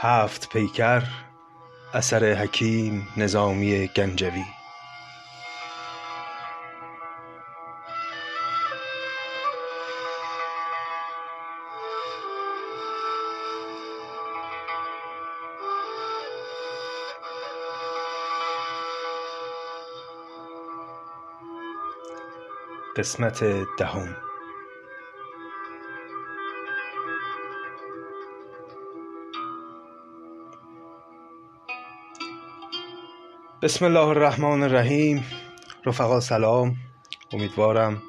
هفت پیکر اثر حکیم نظامی گنجوی. قسمت دهم. بسم الله الرحمن الرحیم. رفقا سلام. امیدوارم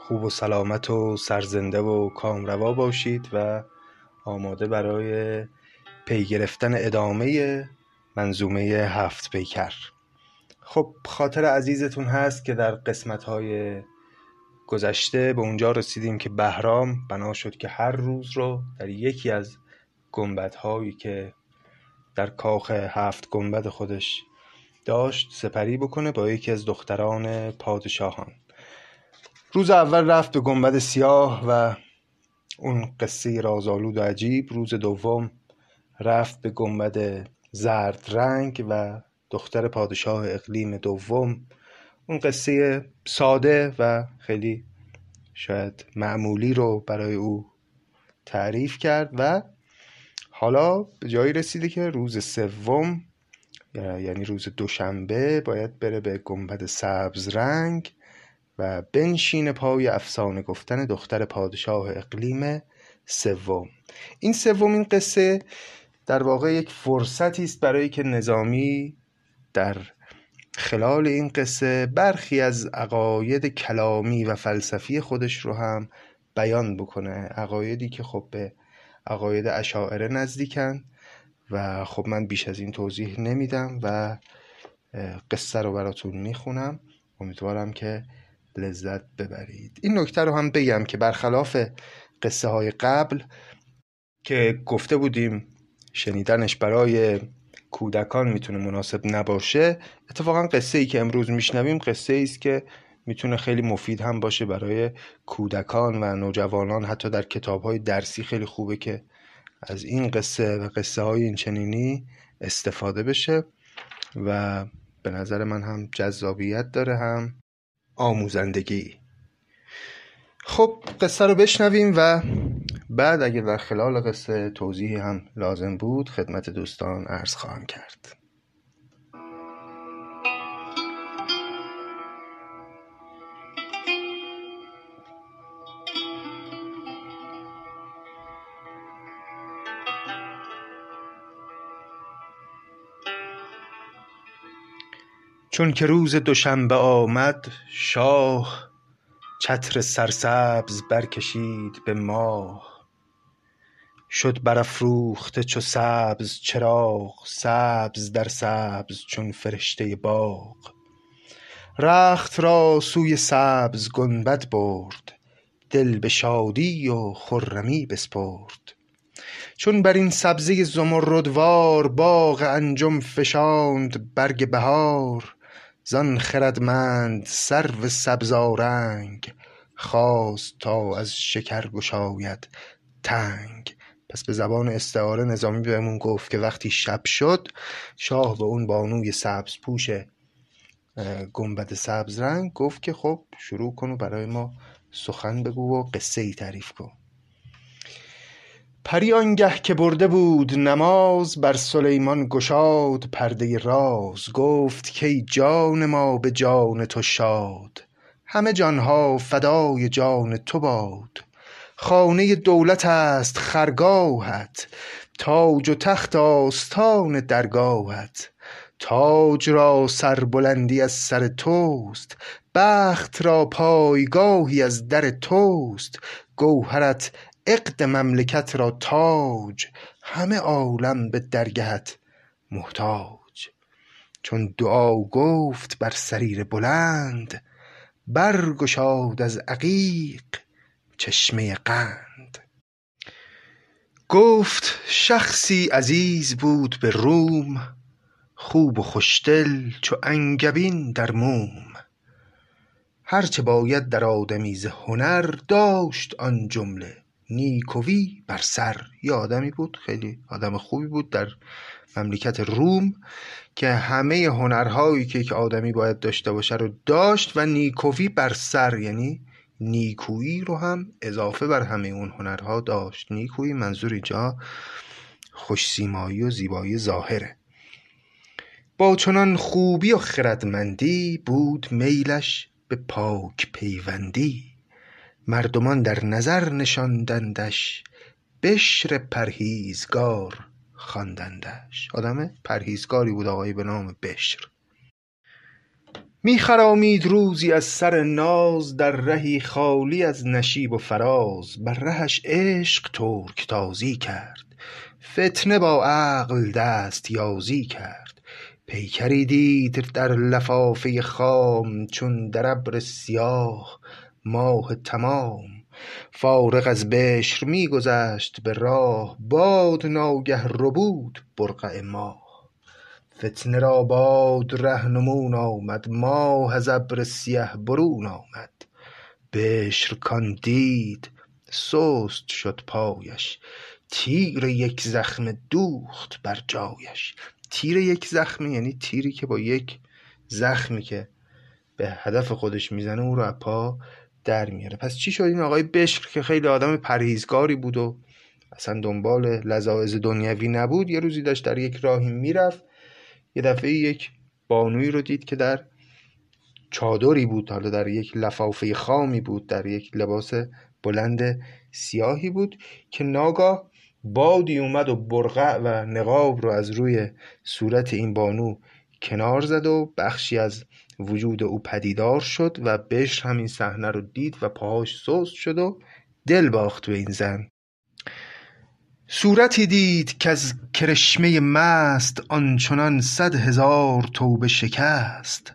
خوب و سلامت و سرزنده و کامروا باشید و آماده برای پی گرفتن ادامه منظومه هفت پیکر. خب خاطر عزیزتون هست که در قسمت های گذشته به اونجا رسیدیم که بهرام بنا شد که هر روز رو در یکی از گنبدهایی که در کاخ هفت گنبد خودش داشت سپری بکنه با یکی از دختران پادشاهان. روز اول رفت به گنبد سیاه و اون قصه رازآلود و عجیب. روز دوم رفت به گنبد زرد رنگ و دختر پادشاه اقلیم دوم اون قصه ساده و خیلی شاید معمولی رو برای او تعریف کرد و حالا به جایی رسیده که روز سوم یعنی روز دوشنبه باید بره به گنبد سبز رنگ و بنشین پای افسانه گفتن دختر پادشاه اقلیم سوم. این سومین قصه در واقع یک فرصتی است برای که نظامی در خلال این قصه برخی از عقاید کلامی و فلسفی خودش رو هم بیان بکنه. عقایدی که خب به عقاید اشاعره نزدیکن. و خب من بیش از این توضیح نمیدم و قصه رو براتون می‌خونم. امیدوارم که لذت ببرید. این نکته رو هم بگم که برخلاف قصه های قبل که گفته بودیم شنیدنش برای کودکان می‌تونه مناسب نباشه اتفاقا قصه ای که امروز میشنویم قصه ای است که می‌تونه خیلی مفید هم باشه برای کودکان و نوجوانان حتی در کتاب های درسی خیلی خوبه که از این قصه و قصه های این چنینی استفاده بشه و به نظر من هم جذابیت داره هم آموزندگی. خب قصه رو بشنویم و بعد اگه در خلال قصه توضیحی هم لازم بود خدمت دوستان عرض خواهم کرد. چون که روز دوشنبه آمد شاه چتر سرسبز برکشید به ماه. شد برافروخته چو سبز چراغ سبز در سبز چون فرشته باغ. رخت را سوی سبز گنبد برد دل به شادی و خرمی بسپرد. چون بر این سبزه زمردوار باغ انجم فشاند برگ بهار زان خردمند سرو سبزارنگ خواست تا از شکر گشاید تنگ. پس به زبان استعاره نظامی بهمون گفت که وقتی شب شد شاه به اون بانوی سبز پوش گنبد سبز رنگ گفت که خب شروع کن و برای ما سخن بگو و قصه ای تعریف کن. پری آنگه که برده بود نماز بر سلیمان گشاد پرده راز گفت کای جان ما به جان تو شاد. همه جانها فدای جان تو باد. خانه دولت است خرگاهت تاج و تخت آستان درگاهت. تاج را سربلندی از سر توست بخت را پایگاهی از در توست. گوهرت عقد مملکت را تاج همه عالم به درگهت محتاج. چون دعا گفت بر سریر بلند برگشاد از عقیق چشمه قند. گفت شخصی عزیز بود به روم خوب و خوشدل چو انگبین در موم. هرچه باید در آدمیزه هنر داشت آن جمله نیکوی بر سر. یه آدمی بود خیلی آدم خوبی بود در مملکت روم که همه هنرهایی که یک آدمی باید داشته باشه رو داشت و نیکوی بر سر. یعنی نیکویی رو هم اضافه بر همه اون هنرها داشت. نیکویی منظور اینجا خوشسیمایی و زیبایی ظاهره. با چنان خوبی و خردمندی بود میلش به پاک پیوندی. مردمان در نظر نشاندندش بشر پرهیزگار خواندندش. آدم پرهیزگاری بود آقایی به نام بشر. میخرامید روزی از سر ناز در رهی خالی از نشیب و فراز. بر رهش عشق ترک تازی کرد فتنه با عقل دست یازی کرد. پیکری دید در لفافه خام چون در ابر سیاه ماه تمام. فارغ از بشر میگذشت به راه باد ناگه ربود برقع ماه. فتنه را باد رهنمون آمد ماه از ابر سیه برون آمد. بشر کان دید سست شد پایش. تیر یک زخمه دوخت بر جایش. تیر یک زخمه یعنی تیری که با یک زخمی که به هدف خودش می‌زنه او رو از پا در میاره. پس چی شد؟ این آقای بشر که خیلی آدم پرهیزگاری بود و اصلا دنبال لذاعز دنیوی نبود یه روزی داشت در یک راهی می‌رفت. یه دفعه یک بانوی رو دید که در چادری بود حالا در یک لفافه خامی بود در یک لباس بلند سیاهی بود که ناگاه بادی اومد و برقع و نقاب رو از روی صورت این بانو کنار زد و بخشی از وجود او پدیدار شد و بشر همین صحنه رو دید و پاهاش سست شد و دل باخت به این زن. صورتی دید که از کرشمه مست آنچنان صد هزار توبه شکست.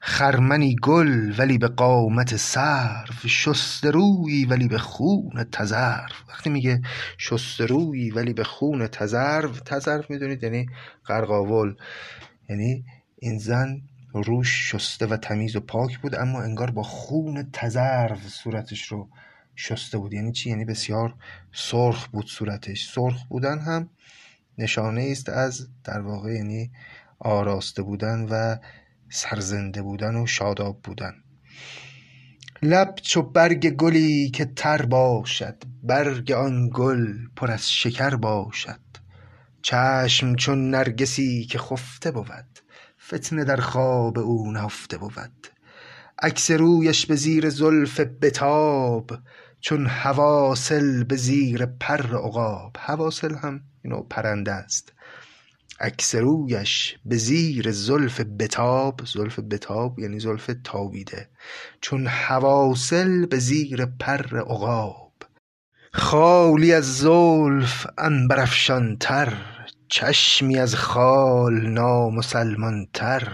خرمنی گل ولی به قامت سرو شسترویی ولی به خون تزرو. وقتی میگه شسترویی ولی به خون تزرو تزرو می‌دونید؟ یعنی قرقاول یعنی این زن روش شسته و تمیز و پاک بود اما انگار با خون تزرو صورتش رو شسته بود. یعنی چی؟ یعنی بسیار سرخ بود صورتش. سرخ بودن هم نشانه است از در واقع یعنی آراسته بودن و سرزنده بودن و شاداب بودن. لب چو برگ گلی که تر باشد برگ آن گل پر از شکر باشد. چشم چون نرگسی که خفته بود. فتنه در خواب او نهفته بود. عکس رویش به زیر زلف بتاب چون حواصل به زیر پر عقاب. حواصل هم اینو پرنده است. عکس رویش به زیر زلف بتاب زلف بتاب یعنی زلف تابیده. چون حواصل به زیر پر عقاب. خالی از زلف عنبرافشان تر چشمی از خال نامسلمان تر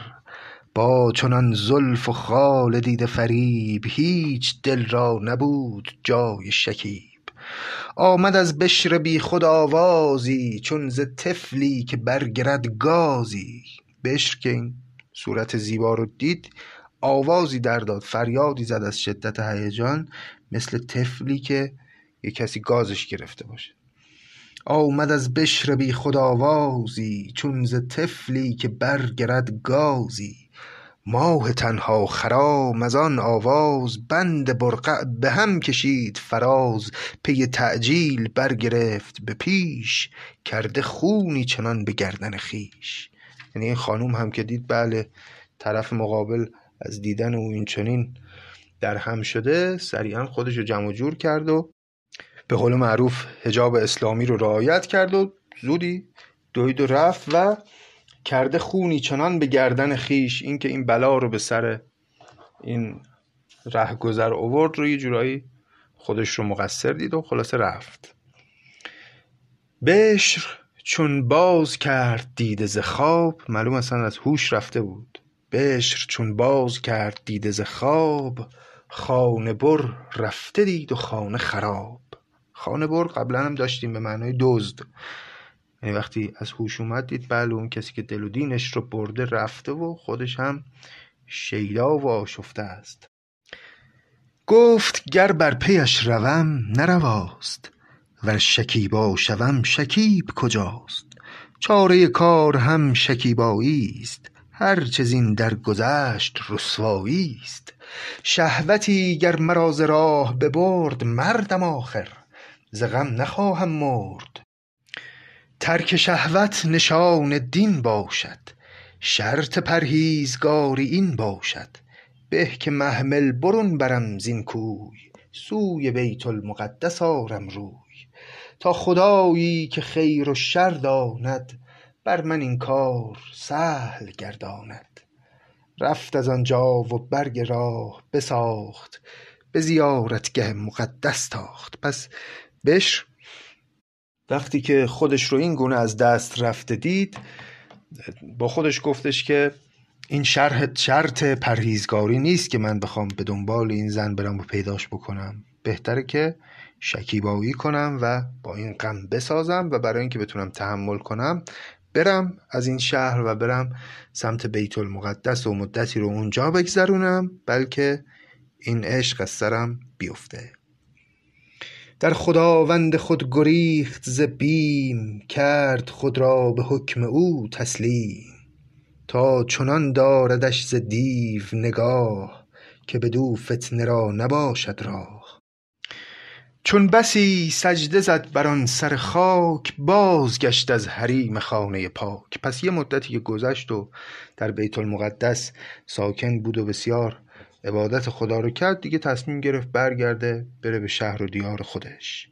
با چنان زلف و خال دیده فریب هیچ دل را نبود جای شکیب. آمد از بشر بیخود آوازی چون ز طفلی که برگرد گازی. بشر که این صورت زیبا رو دید آوازی در داد فریادی زد از شدت هیجان مثل طفلی که یه کسی گازش گرفته باشه. آمد از بشر بیخود آوازی چون ز طفلی که برگرد گازی. ماه تنها خرام از آن آواز بند برقع به هم کشید فراز. پی تعجیل برگرفت به پیش کرده خونی چنان به گردن خویش. یعنی این خانوم هم که دید بله طرف مقابل از دیدن او این چنین در هم شده سریعا خودش رو جمع جور کرد و به قول معروف حجاب اسلامی رو رعایت کرد و زودی دوید و رفت و کرده خونی چنان به گردن خیش اینکه این بلا رو به سر این رهگذر اوورد رو یه جورایی خودش رو مقصر دید و خلاصه رفت. بشر چون باز کرد دیده ز خواب معلوم اصلا از هوش رفته بود. بشر چون باز کرد دیده ز خواب خانه بر رفته دید و خانه خراب. خانه بر قبلا هم داشتیم به معنای دزد. یعنی وقتی از هوش اومد دید بله اون کسی که دل و دینش رو برده رفته و خودش هم شیدا و آشفته است. گفت گر بر پیش روم نرواست ور شکیبا شوم شکیب کجاست؟ چاره کار هم شکیبایی است هر چه زین درگذشت رسوایی است. شهوتی گر مرا راه ببرد مردم آخر ز غم نخواهم مرد. ترک شهوت نشان دین باشد. شرط پرهیزگاری این باشد. به که محمل برون برم زین کوی. سوی بیت المقدس آرم روی. تا خدایی که خیر و شر داند بر من این کار سهل گرداند. رفت از آنجا و برگ راه بساخت. به زیارتگه مقدس تاخت. پس بشر وقتی که خودش رو این گونه از دست رفته دید با خودش گفتش که این شرح شرط پرهیزگاری نیست که من بخوام به دنبال این زن برم و پیداش بکنم. بهتره که شکیبایی کنم و با این غم بسازم و برای اینکه بتونم تحمل کنم برم از این شهر و برم سمت بیت المقدس و مدتی رو اونجا بگذرونم بلکه این عشق از سرم بیفته. در خداوند خود گریخت ز بیم کرد خود را به حکم او تسلیم. تا چنان داردش ز دیو نگاه که بدو فتنه را نباشد راه. چون بسی سجده زد بر آن سر خاک بازگشت از حریم خانه پاک. پس یه مدتی که گذشت و در بیت المقدس ساکن بود و بسیار عبادت خدا رو کرد دیگه تصمیم گرفت برگرده بره به شهر و دیار خودش.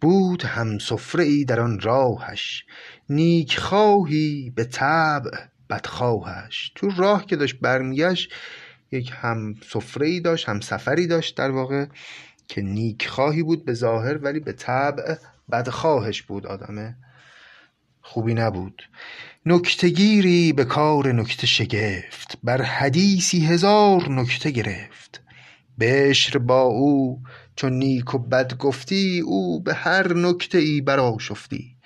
بود هم سفره ای در آن راهش. نیک خواهی به طبع بدخواهش. تو راه که داشت برمیگشت یک هم سفره ای داشت هم سفری داشت در واقع که نیک خواهی بود به ظاهر ولی به طبع بدخواهش بود. آدم خوبی نبود. نکتگیری به کار نکته شگفت بر حدیثی هزار نکته گرفت. بشر با او چون نیک و بد گفتی او به هر نکته ای برآشفتی.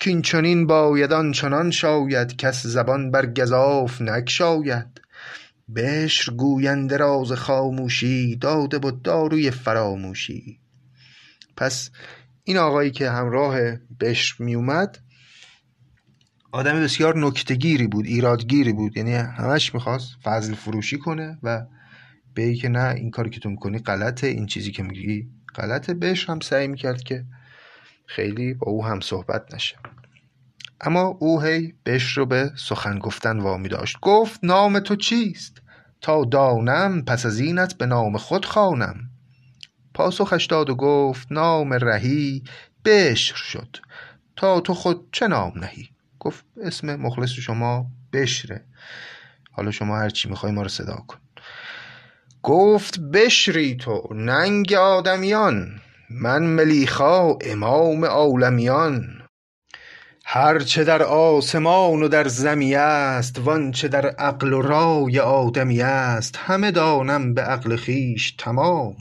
کین چنین باید آن چنان شاید کس زبان بر گزاف نگشاید. بشر گوینده راز خاموشی داده بود داروی فراموشی. پس این آقایی که همراه بشر می اومد آدم بسیار نکتگیری بود ایرادگیری بود. یعنی همش می‌خواست فضل فروشی کنه و به که نه این کاری که تو می‌کنی غلطه این چیزی که میگی غلطه. بهش هم سعی می‌کرد که خیلی با او هم صحبت نشه. اما او هی بهش رو به سخن گفتن وامی داشت. گفت نام تو چیست؟ تا دانم پس از اینت به نام خود خوانم. پاسخش داد و گفت نام رهی بشر شد. تا تو خود چه نام نهی؟ گفت اسم مخلص شما بشره. حالا شما هر چی می‌خوای ما رو صدا کن. گفت بشری تو ننگ آدمیان. من ملیخا امام عالمیان. هر چه در آسمان و در زمی است وآنچه در عقل و رای آدمی است. همه دانم به عقل خویش تمام.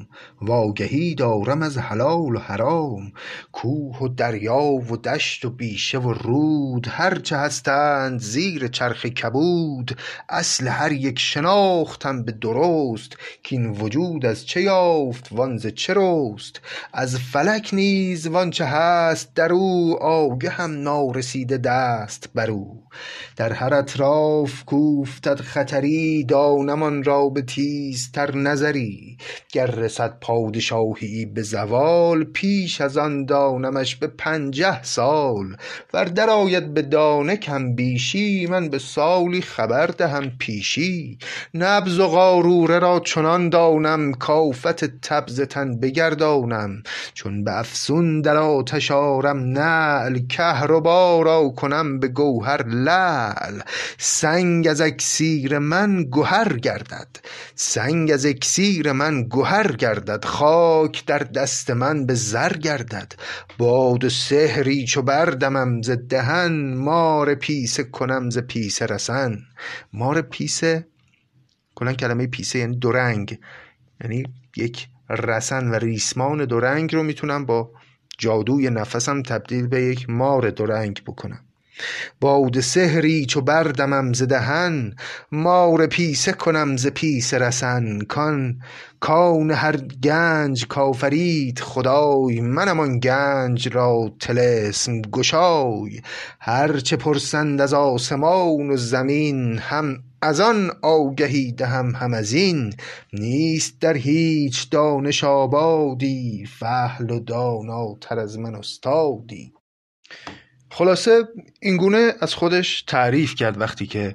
وآگهی دارم از حلال و حرام کوه و دریا و دشت و بیشه و رود هر چه هستند زیر چرخ کبود اصل هر یک شناختم به درست کاین وجود از چه یافت وآن ز چه رست از فلک نیز وآنچه هست در او آگهم نارسیده دست بر او. در هر اطراف کاوفتد خطری دانم آن را به تیزتر نظری. گر رسد پادشاهیی به زوال پیش از آن دانمش به پنجه سال. ور درآید به دانه کم بیشی من به سالی خبر دهم پیشی. نبض و قاروره را چنان دانم کآفت تب ز تن بگردانم. چون به افسون در آتش آرم نعل کهربا را کنم به گوهر لعل. سنگ از اکسیر من گهر گردد. سنگ از اکسیر من گهر گردد. خاک در دست من به زر گردد. باد و سحری چو بردمم ز دهن مار پیسه کنم ز پیسه رسن. مار پیسه؟ کلا کلمه پیسه یعنی دو رنگ یعنی یک رسن و ریسمان دو رنگ رو می‌تونم با جادوی نفسم تبدیل به یک مار دو رنگ بکنم. باد سحری چو بردمم ز دهن مار پیسه کنم ز پیسه رسن. کان کان هر گنج کآفرید خدای منم آن گنج را طلسم گشای. هر چه پرسند از آسمان و زمین هم از آن آگهی دهم هم از این. نیست در هیچ دانش آبادی فحل و داناتر از من استادی. خلاصه اینگونه از خودش تعریف کرد وقتی که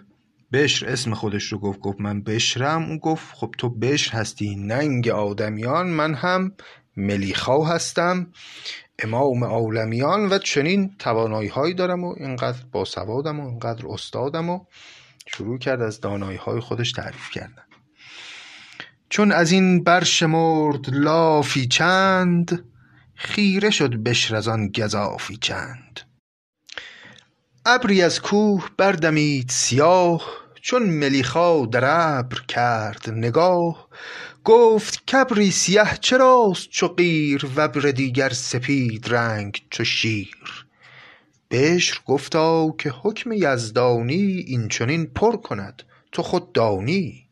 بشر اسم خودش رو گفت گفت من بشرم. اون گفت خب تو بشر هستی ننگ آدمیان من هم ملیخا هستم امام عالمیان و چنین توانایی هایی دارم و اینقدر باسوادم و اینقدر استادم و شروع کرد از دانایی های خودش تعریف کردن. چون از این برشمرد لافی چند خیره شد بشر از آن گزافی چند. ابری از کوه بردمید سیاه چون ملیخا در ابر کرد نگاه. گفت کابری سیه چراست چو قیر و ابر دیگر سپید رنگ چو شیر. بشر گفتا که حکم یزدانی این چنین پر کند تو خود دانی.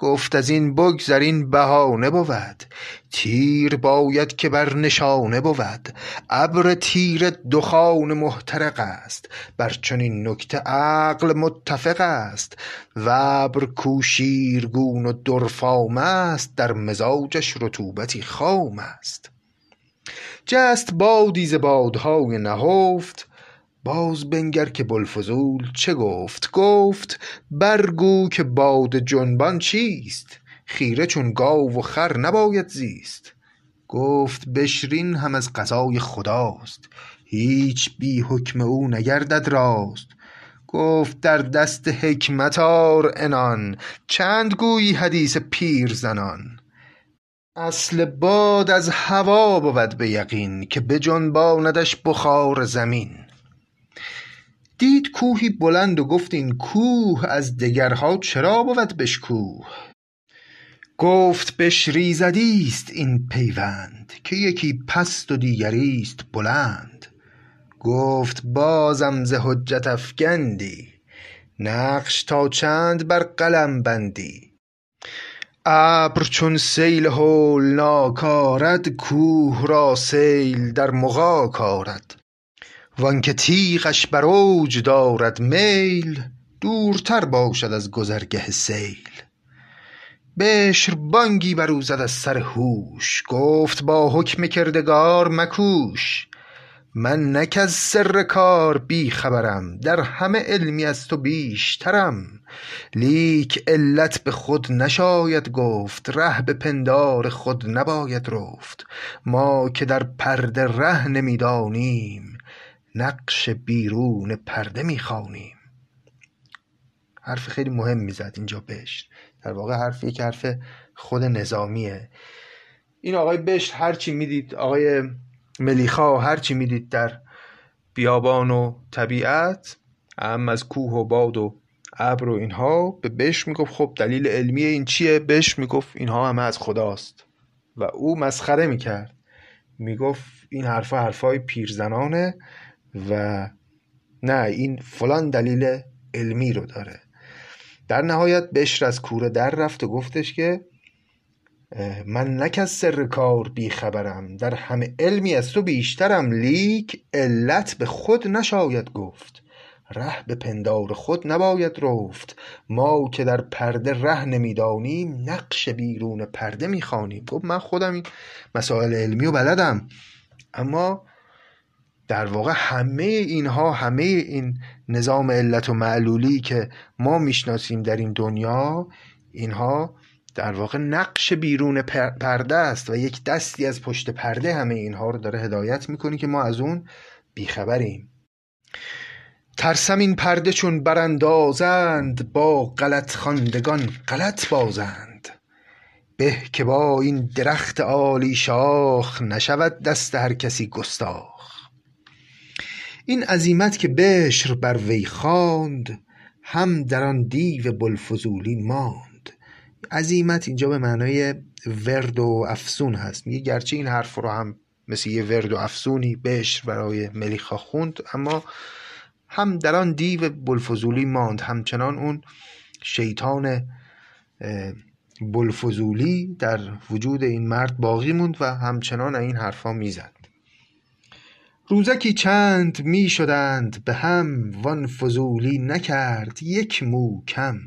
گفت از این بگذر این بهانه بود. تیر باید که بر نشانه بود. ابر تیره دخان محترق است. بر چنین نکته عقل متفق است. و ابر کو شیرگون و درفام است. در مزاجش رطوبتی خام است. جست بادی ز بادهای نهفت. باز بنگر که بوالفضول چه گفت؟ گفت برگو که باد جنبان چیست؟ خیره چون گاو و خر نباید زیست. گفت بشر این هم از قضای خداست هیچ بی حکم او نگردد راست. گفت در دست حکمت آر عنان چند گویی حدیث پیرزنان اصل باد از هوا بود به یقین که بجنباندش بخار زمین. دید کوهی بلند و گفت این کوه از دگرها چرا بود بشکوه؟ گفت بشر ایزدیست این پیوند که یکی پست و دیگریست بلند. گفت بازم ز حجت افگندی نقش تا چند بر قلم بندی. ابر چون سیل هولناک آرد کوه را سیل در مغاک آرد. وانکه تیغش بر اوج دارد میل دورتر باشد از گذرگه سیل. بشر بانگی بر او زد از سر هوش گفت با حکم کردگار مکوش. من نه کز سر کار بی خبرم در همه علمی از تو بیشترم. لیک علت به خود نشاید گفت ره به پندار خود نباید رفت. ما که در پرده ره نمی دانیم نقش بیرون پرده می خوانیم حرف خیلی مهمی زد اینجا بشر در واقع حرفی که حرف خود نظامیه. این آقای بشر هرچی می‌دید آقای ملیخا هرچی می‌دید در بیابان و طبیعت هم از کوه و باد و ابر و اینها به بش می‌گفت خب دلیل علمی این چیه؟ بش می‌گفت اینها همه از خداست. و او مسخره می‌کرد. می‌گفت این حرفا حرفای پیرزنانه. و نه این فلان دلیل علمی رو داره. در نهایت بشر از کوره در رفت و گفتش که من نک از سر کار بی خبرم در همه علمی از تو بیشترم لیک علت به خود نشاید گفت. ره به پندار خود نباید رفت. ما که در پرده ره نمی‌دانیم نقش بیرون پرده می‌خوانیم. گفت من خودم این مسائل علمی و بلدم. اما در واقع همه اینها همه این نظام علت و معلولی که ما می‌شناسیم در این دنیا اینها در واقع نقش بیرون پرده است و یک دستی از پشت پرده همه اینها رو داره هدایت می‌کنی که ما از اون بیخبریم. ترسم این پرده چون براندازند با غلط خواندگان غلط بازند. به که با این درخت عالی شاخ نشود دست هر کسی گستاخ. این عزیمت که بشر بر وی خواند هم در آن دیو بوالفضولی ماند. عزیمت اینجا به معنای ورد و افسون هست. میگه گرچه این حرف رو هم مثل یه ورد و افسونی بشر برای ملیخا خوند اما هم در آن دیو بلفزولی ماند. همچنان اون شیطان بلفزولی در وجود این مرد باقی موند و همچنان این حرفا می‌زد. روزکی چند می شدند به هم وان فضولی نکرد یک مو کم.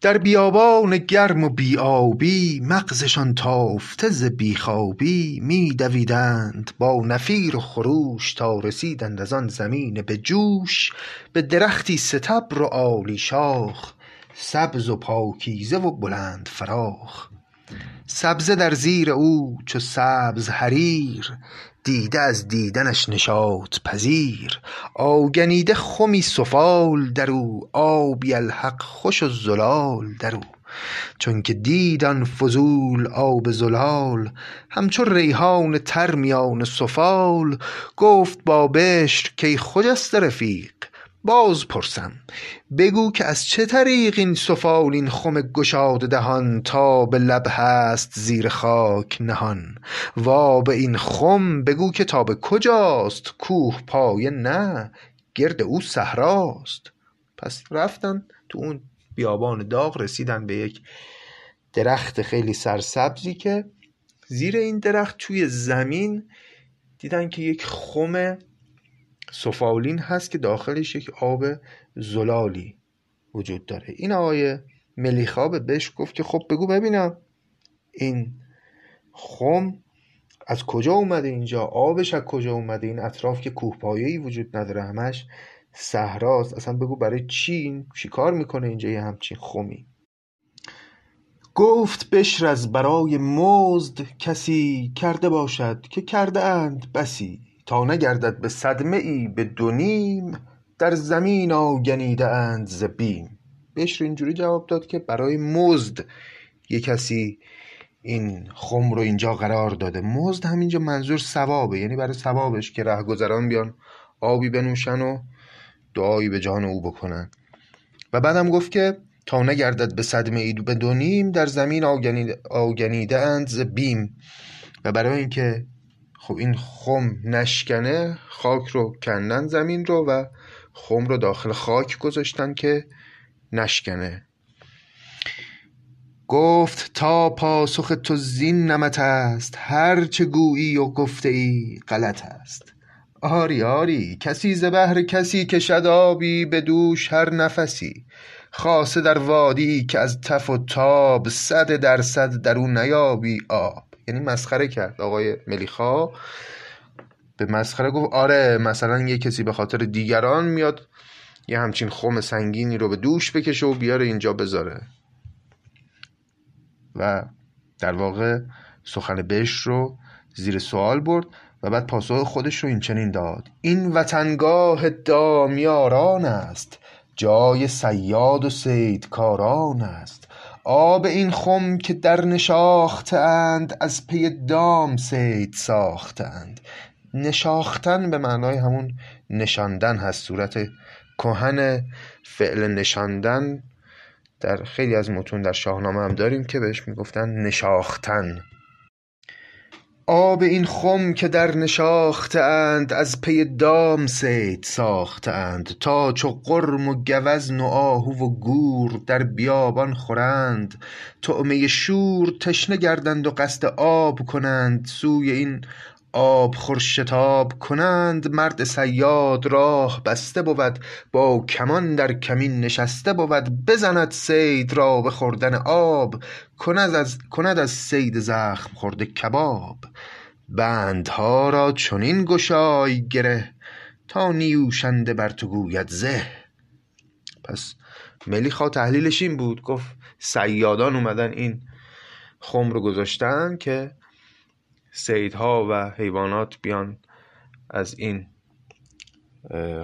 در بیابان گرم و بیابی مغزشان تافته ز بیخوابی می دویدند با نفیر و خروش تا رسیدند از آن زمین به جوش به درختی ستبر و عالی شاخ سبز و پاکیزه و بلند فراخ. سبزه در زیر او چو سبز حریر دیده از دیدنش نشاط پذیر آگنیده خمی سفال در او آبی الحق خوش و زلال در او. چونکه دید آن فضول آب زلال همچو ریحان تر میان سفال گفت با بشر کای خجسته رفیق. باز پرسم بگو که از چه طریق این سفال این خم گشاده دهان تا به لب هست زیر خاک نهان؟ و به این خم بگو که تا به کجاست؟ کوه پایه نه گرد او صحراست. پس رفتن تو اون بیابان داغ رسیدن به یک درخت خیلی سرسبزی که زیر این درخت توی زمین دیدن که یک خم سفالین هست که داخلش یک آب زلالی وجود داره. این آقای ملیخاب بهش گفت که خب بگو ببینم این خم از کجا اومده اینجا؟ آبش از کجا اومده؟ این اطراف که کوهپایه‌ای وجود نداره همش صحراست. اصلا بگو برای چی؟ چی کار می‌کنه اینجا یه همچین خمی؟ گفت بشر از برای مزد کسی کرده باشد که کرده اند بسی. تا نگردد به صدمه ای به دو در زمین آگنیده اند ز بیم. بشر اینجوری جواب داد که برای مزد یه کسی این خم رو اینجا قرار داده. مزد همینجا منظور ثوابه یعنی برای ثوابش که رهگذران بیان آبی بنوشن و دعایی به جان او بکنن. و بعدم گفت که تا نگردد به صدمه ای به دو نیم در زمین آگنیده اند ز بیم. و برای اینکه خب این خم نشکنه خاک رو کندن زمین رو و خم رو داخل خاک گذاشتن که نشکنه. گفت تا پاسخ تو زین نمت است هر چه گویی و گفته ای غلط است. آری آری کسی ز بهر کسی کشد آبی به دوش هر نفسی. خاصه در وادی که از تف و تاب صد درصد در او نیابی آب یعنی مسخره کرد. آقای ملیخا به مسخره گفت آره مثلا یه کسی به خاطر دیگران میاد یه همچین خم سنگینی رو به دوش بکشه و بیاره اینجا بذاره. و در واقع سخن بش رو زیر سوال برد و بعد پاسخ خودش رو این چنین داد. این وطنگاه دامیاران است جای سیاد و کاران است. آب این خم که در نشاختند از پی دام سید ساختند نشاختن به معنای همون نشاندن هست. صورت کهن فعل نشاندن در خیلی از متون در شاهنامه هم داریم که بهش می‌گفتن نشاختن. آب این خم که در نشاخته اند از پی دام سید ساخته اند. تا چو قرم و گوزن و آهو و گور در بیابان خورند طعمه شور تشنه گردند و قصد آب کنند. سوی این آب شتاب کنند مرد صیاد راه بسته بود. با کمان در کمین نشسته بود. بزند صید را به خوردن آب. کند از, کند از صید زخم خورده کباب. بندها را چنین گشای گره تا نیوشنده بر تو گوید زه. پس ملیخا تحلیلش این بود. گفت سیادان اومدن این خم رو گذاشتن که سیدها و حیوانات بیان از این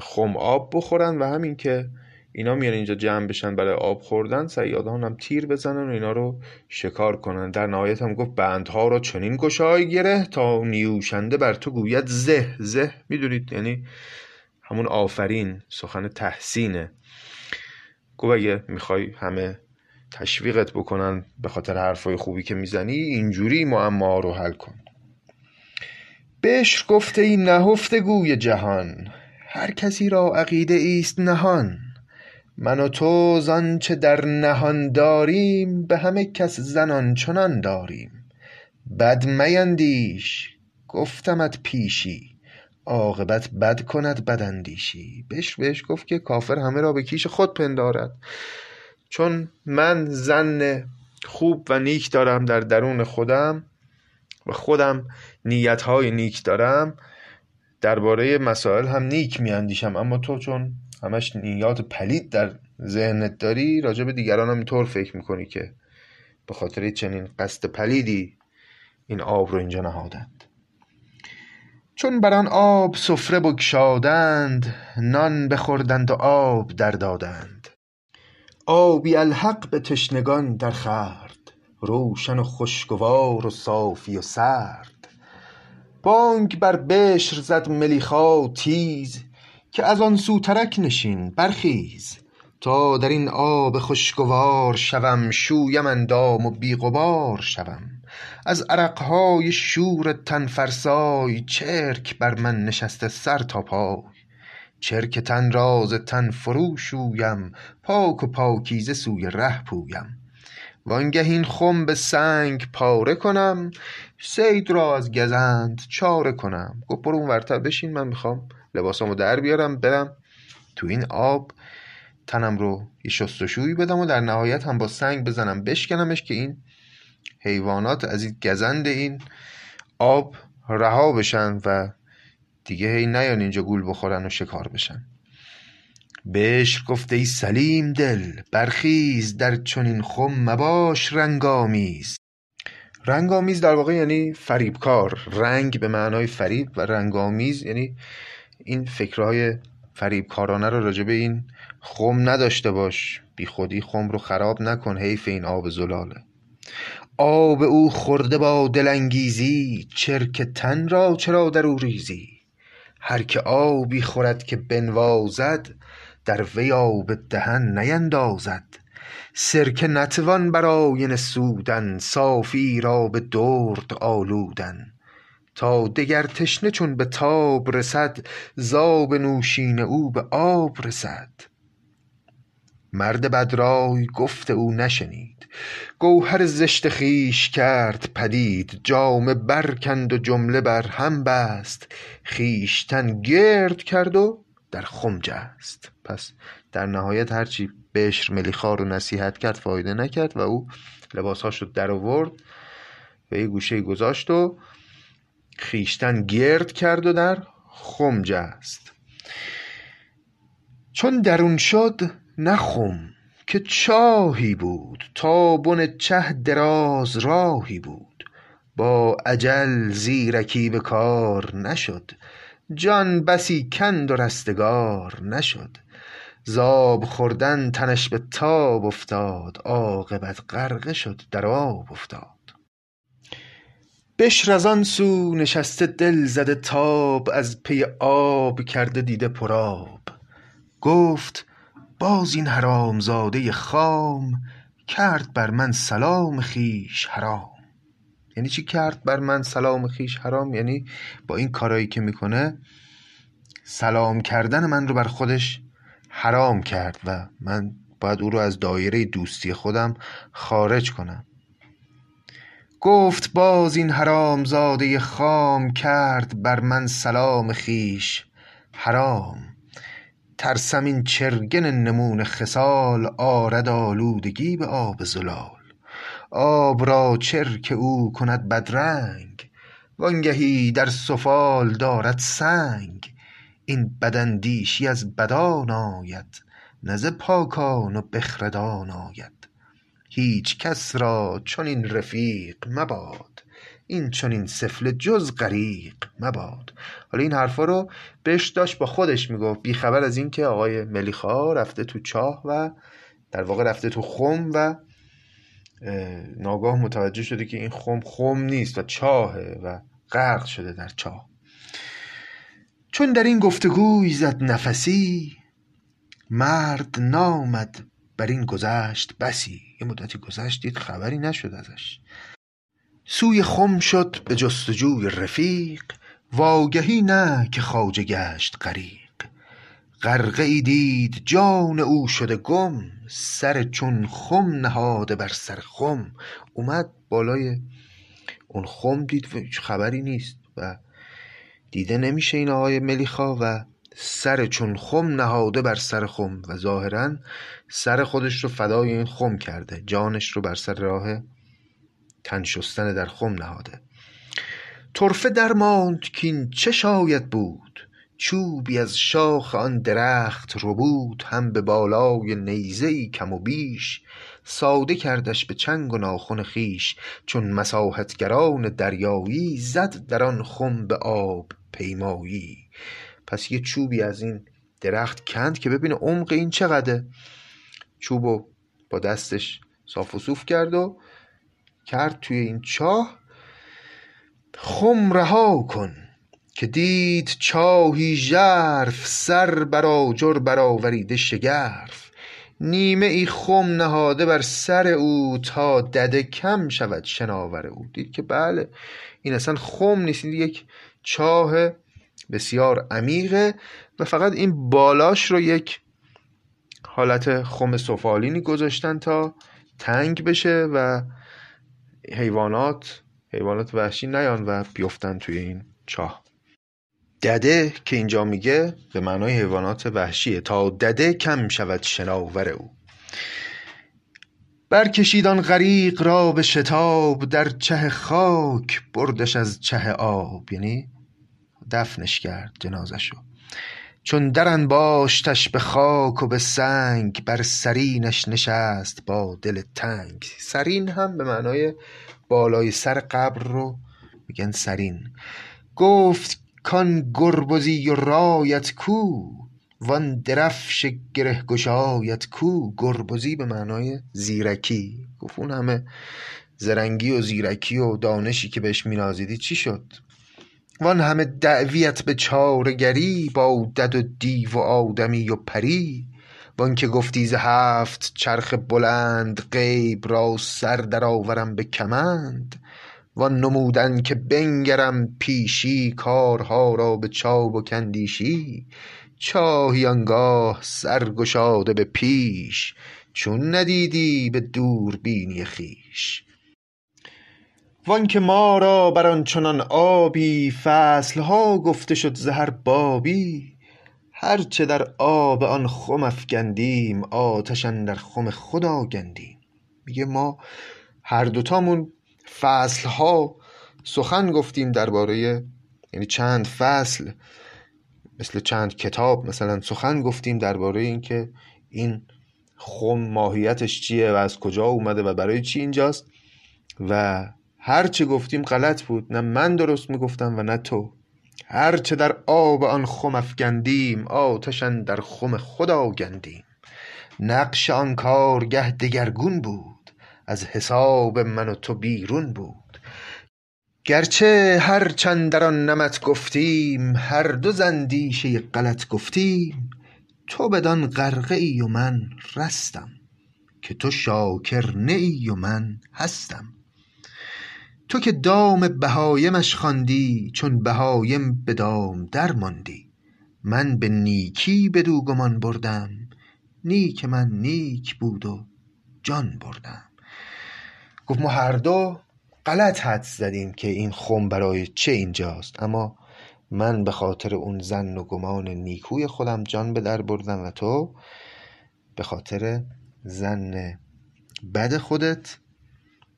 خم آب بخورن و همین که اینا میان اینجا جمع بشن برای آب خوردن سیادان هم تیر بزنن و اینا رو شکار کنن. در نهایت هم گفت بندها رو چنین گشای گره تا نیوشنده بر تو گوید زه زه. می‌دونید؟ یعنی همون آفرین سخن تحسینه. گفت اگه می‌خوای همه تشویقت بکنن به خاطر حرفای خوبی که می‌زنی اینجوری معما رو حل کن. بشر گفته ای نهفته گوی جهان. هر کسی را عقیده ایست نهان. من و تو زآنچه در نهان داریم به همه کس زنان چنان داریم. بد میندیش گفتمت پیشی. عاقبت بد کند بداندیشی بشر بهش گفت که کافر همه را به کیش خود پندارد. چون من ظن خوب و نیک دارم در درون خودم و خودم نیتهای نیک دارم درباره مسائل هم نیک میاندیشم. اما تو چون همش نیات پلید در ذهنت داری راجع به دیگران هم اینطور فکر می‌کنی که به خاطر چنین قصد پلیدی این آب رو اینجا نهادند. چون بر آن آب سفره بگشادند نان بخوردند و آب در دادند. آبی الحق به تشنگان در خورد روشن و خوشگوار و صافی و سرد. بانگ بر بشر زد ملیخا تیز که از آن سوترک نشین برخیز. تا در این آب خوشگوار شوم شویم اندام و بی غبار شوم. از عرقهای شور تن فرسای چرک بر من نشسته سر تا پای. چرک تن را ز تن فرو شویم پاک و پاکیزه سوی ره پویم. وانگه این خم به سنگ پاره کنم صید را از گزند چاره کنم. گفت برو اونورتر بشین من می‌خوام لباسامو در بیارم برم تو این آب تنم رو یه شستشویی بدم و در نهایت هم با سنگ بزنم. بشکنمش که این حیوانات از این گزند این آب رها بشن و دیگه هی نیان اینجا گول بخورن و شکار بشن. بشر گفت ای سلیم دل برخیز در چنین خم مباش رنگ آمیز رنگ آمیز در واقع یعنی فریبکار. رنگ به معنای فریب و رنگ آمیز یعنی این فکرهای فریبکارانه رو راجع به این خم نداشته باش. بی خودی خم رو خراب نکن حیف این آب زلاله. آب او خورده با دلانگیزی چرک تن را چرا در او ریزی؟ هر که آبی خورد که بنوازد در وی آب دهن نیندازد. سرکه نتوان بر آینه سودن صافی را به درد آلودن. تا دگر تشنه چون به تاب رسد ز آب نوشین او به آب رسد. مرد بدرای گفت او نشنید. گوهر زشت خویش کرد پدید. جامه برکند و جمله بر هم بست. خویشتن گرد کرد و در خم جست پس در نهایت هرچی بشر ملیخا رو نصیحت کرد فایده نکرد و او لباسهاش رو در آورد و یه گوشه گذاشت و خویشتن گرد کرد و در خم جست چون درون شد نه خم که چاهی بود تا بن چه دراز راهی بود. با اجل زیرکی به کار نشد. جان بسی کند و رستگار نشد. ز آب خوردن تنش به تاب افتاد. عاقبت غرقه شد در آب افتاد. بشر از آن سو نشسته دل زده تاب از پی آب کرده دیده پر گفت باز این حرامزاده خام کرد بر من سلام خویش حرام. یعنی چی کرد بر من سلام خویش حرام؟ یعنی با این کارایی که می‌کنه سلام کردن من رو بر خودش حرام کرد و من باید او رو از دایره دوستی خودم خارج کنم. گفت باز این حرامزاده خام کرد بر من سلام خویش حرام. ترسم این چرگن نمونه خصال آرد آلودگی به آب زلال. آب را چرک او کند بدرنگ وانگهی در سفال دارد سنگ. این بداندیشی از بدان آید نه ز پاکان و بخردان آید. هیچ کس را چنین رفیق مباد این چنین سفله جز غریق مباد. حالا این حرفا رو بهش داشت با خودش می‌گفت بی خبر از اینکه آقای ملیخا رفته تو چاه و در واقع رفته تو خم و ناگاه متوجه شده که این خم خم نیست و چاهه و غرق شده در چاه. چون در این گفتگوی زد نفسی مرد نامد بر این گذشت بسی. یه مدتی گذشت دید خبری نشد ازش. سوی خم شد به جستجوی رفیق وآگهی نه که خواجه گشت غریق. غرقه ای دید جان او شده گم سر چون خم نهاده بر سر خم. اومد بالای اون خم دید و خبری نیست و دیده نمیشه این آقای ملیخا و سر چون خم نهاده بر سر خم. و ظاهرا سر خودش رو فدای این خم کرده جانش رو بر سر راه تن شستن در خم نهاده. طرفه درماند کین چه شاید بود؟ چوبی از شاخ آن درخت ربود هم به بالای نیزه ای کم و بیش. ساده کردش به چنگ و ناخن خویش چون مساحتگران دریایی زد در آن خم به آب پیمایی. پس یه چوبی از این درخت کند که ببینه عمق این چقدره. چوبو با دستش صاف و صوف کرد و کرد توی این چاه. خم رها کن. که دید چاهی ژرف سر بر آجر برآوریده شگرف. نیمه ای خم نهاده بر سر او تا دده کم شود شناور او. دید که بله این اصلا خم نیست این یک چاه بسیار عمیقه و فقط این بالاش رو یک حالت خم سفالینی گذاشتن تا تنگ بشه و حیوانات حیوانات وحشی نیان و بیفتن توی این چاه. دده که اینجا میگه به معنای حیوانات وحشیه. تا دده کم شود شناور او. برکشید آن غریق را به شتاب در چه خاک بردش از چه آب. یعنی دفنش کرد جنازشو چون در انباشتش به خاک و به سنگ بر سرینش نشست با دل تنگ. سرین هم به معنای بالای سر قبر رو میگن سرین. گفت کان گربزی و رایت کو وان درفش گره گشایت کو. گربزی به معنای زیرکی. گفت اون همه زرنگی و زیرکی و دانشی که بهش مینازیدی چی شد؟ وان همه دعویت به چارگری با دد و دیو و آدمی و پری. وان که گفتی ز هفت چرخ بلند غیب را سر درآورم به کمند. وان نمودن که بنگرم پیشی کارها را به چاب و کندیشی چاهی آنگاه سر گشاده به پیش چون ندیدی به دوربینی خویش. وان که ما را بر آن چنان آبی فصل ها گفته شد ز هر بابی هر چه در آب آن خم افکندیم آتش اندر خم خود آگندیم میگه ما هر دوتامون فصل ها سخن گفتیم درباره یعنی چند فصل مثل چند کتاب مثلا سخن گفتیم درباره اینکه این خم ماهیتش چیه و از کجا اومده و برای چی اینجاست و هر چه گفتیم غلط بود نه من درست می‌گفتم و نه تو. هر چه در آب آن خم افکندیم آتشن در خم خود آگندیم نقش آن کارگه دگرگون بود. از حساب من و تو بیرون بود. گرچه هر چند در آن نمط گفتیم هر دو ز اندیشه غلط گفتیم تو بدان غرقه ای و من رستم که تو شاکر نه ای و من هستم. تو که دام بهایمش خواندی چون بهایم به دام در ماندی. من به نیکی بدو گمان بردم نیک من نیک بود و جان بردم. گفت ما هر دو غلط حدس زدیم که این خم برای چه اینجاست. اما من به خاطر اون زن و گمان نیکوی خودم جان به در بردم و تو به خاطر زن بد خودت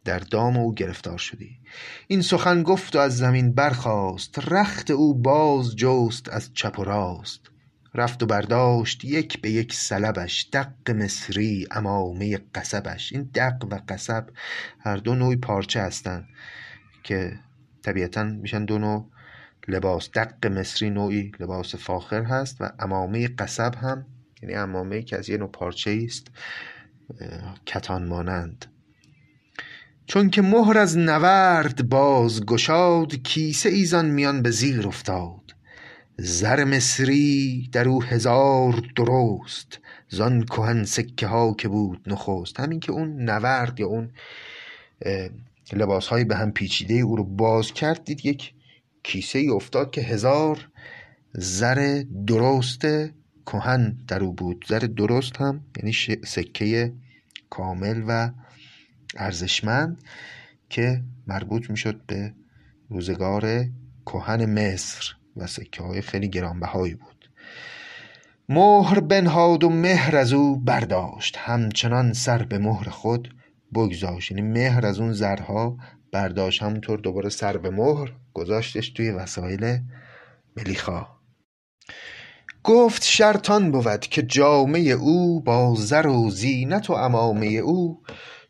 در دام او گرفتار شدی. این سخن گفت و از زمین برخاست رخت او باز جست از چپ و راست. رفت و برداشت یک به یک سلبش دق مصری عمامه قصبش. این دق و قصب هر دو نوعی پارچه هستند که طبیعتا میشن دو نوع لباس. دق مصری نوعی لباس فاخر هست و امامه قصب هم یعنی امامه که از یه نوع پارچه است کتان مانند چون که مهر از نورد باز گشاد کیسه ایزان میان به زیر افتاد. زر مصری در او هزار درست زان کهن سکه ها که بود نخست. همین که اون نورد یا اون لباس های به هم پیچیده او رو باز کرد دید یک کیسه ای افتاد که هزار زر درست کهن در او بود. زر درست هم یعنی سکه کامل و ارزشمند که مربوط می‌شد به روزگار کهن مصر. و سکه های خیلی گرانبهایی بود. مهر بنهاد و مهر از او برداشت. همچنان سر به مهر خود بگذاشت. یعنی مهر از اون زرها برداشت. همونطور دوباره سر به مهر گذاشتش توی وسایل ملیخا. گفت شرطان بود که جامه او با زر و زینت و امامه او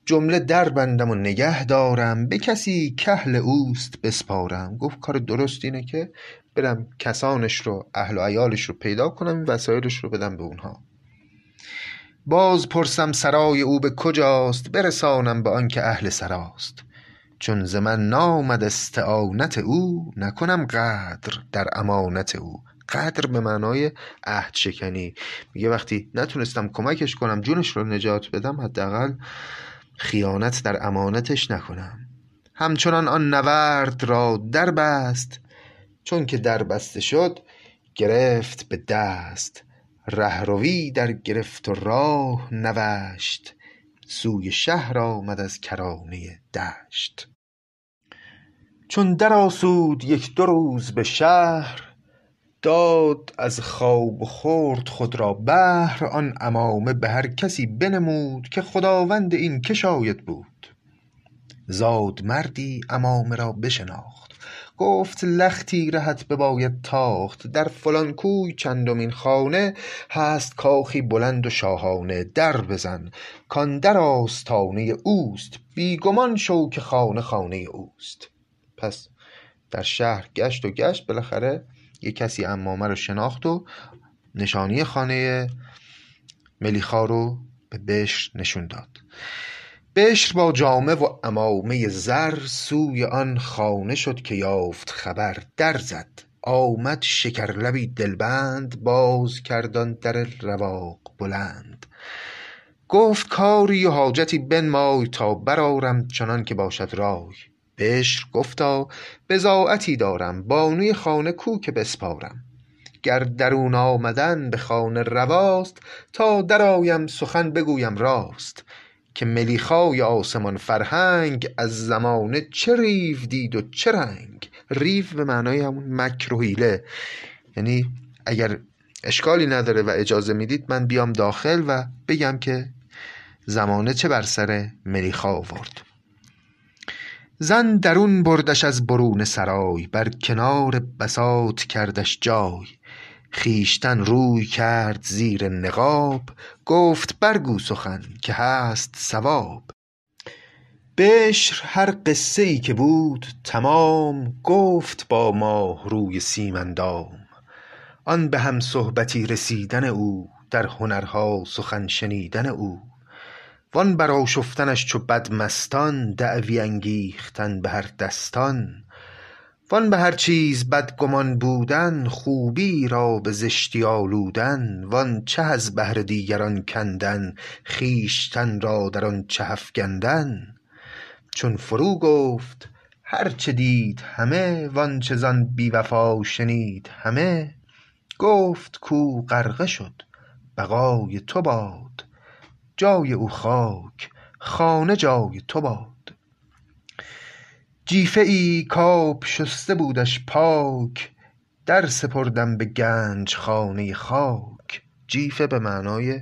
جمله در بندم و نگه دارم. به کسی کهل اوست بسپارم. گفت کار درست اینه که برم کسانش رو اهل و عیالش رو پیدا کنم این وسایلش رو بدم به اونها. باز پرسم سرای او به کجاست؟ برسانم به آنکه اهل سراست. چون ز من نامد استعانت او نکنم قدر در امانت او. قدر به معنای عهد شکنی. میگه وقتی نتونستم کمکش کنم جونش رو نجات بدم حداقل خیانت در امانتش نکنم. همچنان آن نورد را در بست چون که در بسته شد گرفت به دست. رهروی در گرفت و راه نوشت. سوی شهر آمد از کرانه دشت. چون در آسود یک دو روز به شهر داد از خواب و خورد خود را بهر آن عمامه به هر کسی بنمود که خداوند این که شاید بود. زاد مردی عمامه را بشناخت. گفت لختی رهت بباید تاخت. در فلان کوی چندمین خانه هست کاخی بلند و شاهانه. در بزن کان در آستانه اوست. بی گمان شو که خانه خانه اوست. پس در شهر گشت و گشت. بالاخره یه کسی امامه رو شناخت و نشانی خانه ملیخا رو به بشر نشون داد. بشر با جامه و امامه زر سوی آن خانه شد که یافت خبر در زد. آمد شکرلبی دلبند باز کرد آن در رواق بلند. گفت کاری و حاجتی بنمای تا برآرم چنان که باشد رای. بشر گفتا بضاعتی دارم بانوی خانه کو که بسپارم. گر درون آمدن به خانه رواست تا درآیم سخن بگویم راست. که ملیخای آسمان فرهنگ از زمانه چه ریو دید و چه رنگ. ریو به معنای همون مکر و حیله. یعنی اگر اشکالی نداره و اجازه می‌دید من بیام داخل و بگم که زمانه چه بر سر ملیخا آورد. زن درون بردش از برون سرای بر کنار بساط کردش جای. خویشتن روی کرد زیر نقاب گفت برگو سخن که هست صواب بشر هر قصه ای که بود تمام گفت با ماهروی سیم اندام. آن به هم صحبتی رسیدن او در هنرها سخن شنیدن او. وان برآشفتنش چو بدمستان دعوی انگیختن به هر دستان. وان به هر چیز بدگمان بودن خوبی را به زشتی آلودن وان چه از بهر دیگران کندن خویشتن را در آن چه افگندن. چون فرو گفت هر چه دید همه وآنچه زان بی وفا شنید همه. گفت کاو غرقه شد بقای تو باد. جای او خاک خانه جای تو باد. جیفه ای کآب شسته بودش پاک در سپردم به گنج خانه خاک. جیفه به معنای